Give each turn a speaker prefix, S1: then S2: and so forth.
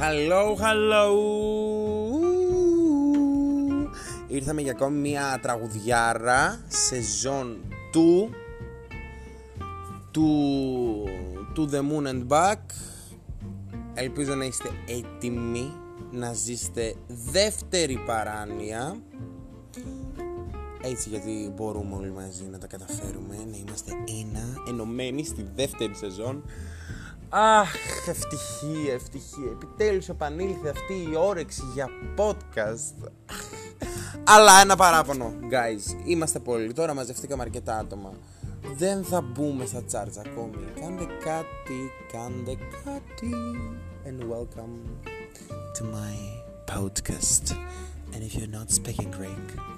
S1: Hello, hello. Ήρθαμε για ακόμη μια τραγουδιάρα σεζόν του του To The Moon and Back. Ελπίζω να είστε έτοιμοι να ζήσετε δεύτερη παράνοια. Έτσι γιατί μπορούμε όλοι μαζί να τα καταφέρουμε Να είμαστε ένα ενωμένοι στη δεύτερη σεζόν. Αχ, ευτυχία, ευτυχία Επιτέλους επανήλθε αυτή η όρεξη για podcast. Αλλά ένα παράπονο, guys. Είμαστε πολλοί, τώρα μαζευτήκαμε αρκετά άτομα. Δεν θα μπούμε στα charts ακόμη. Κάντε κάτι, κάντε κάτι. And welcome to my podcast. And if you're not speaking Greek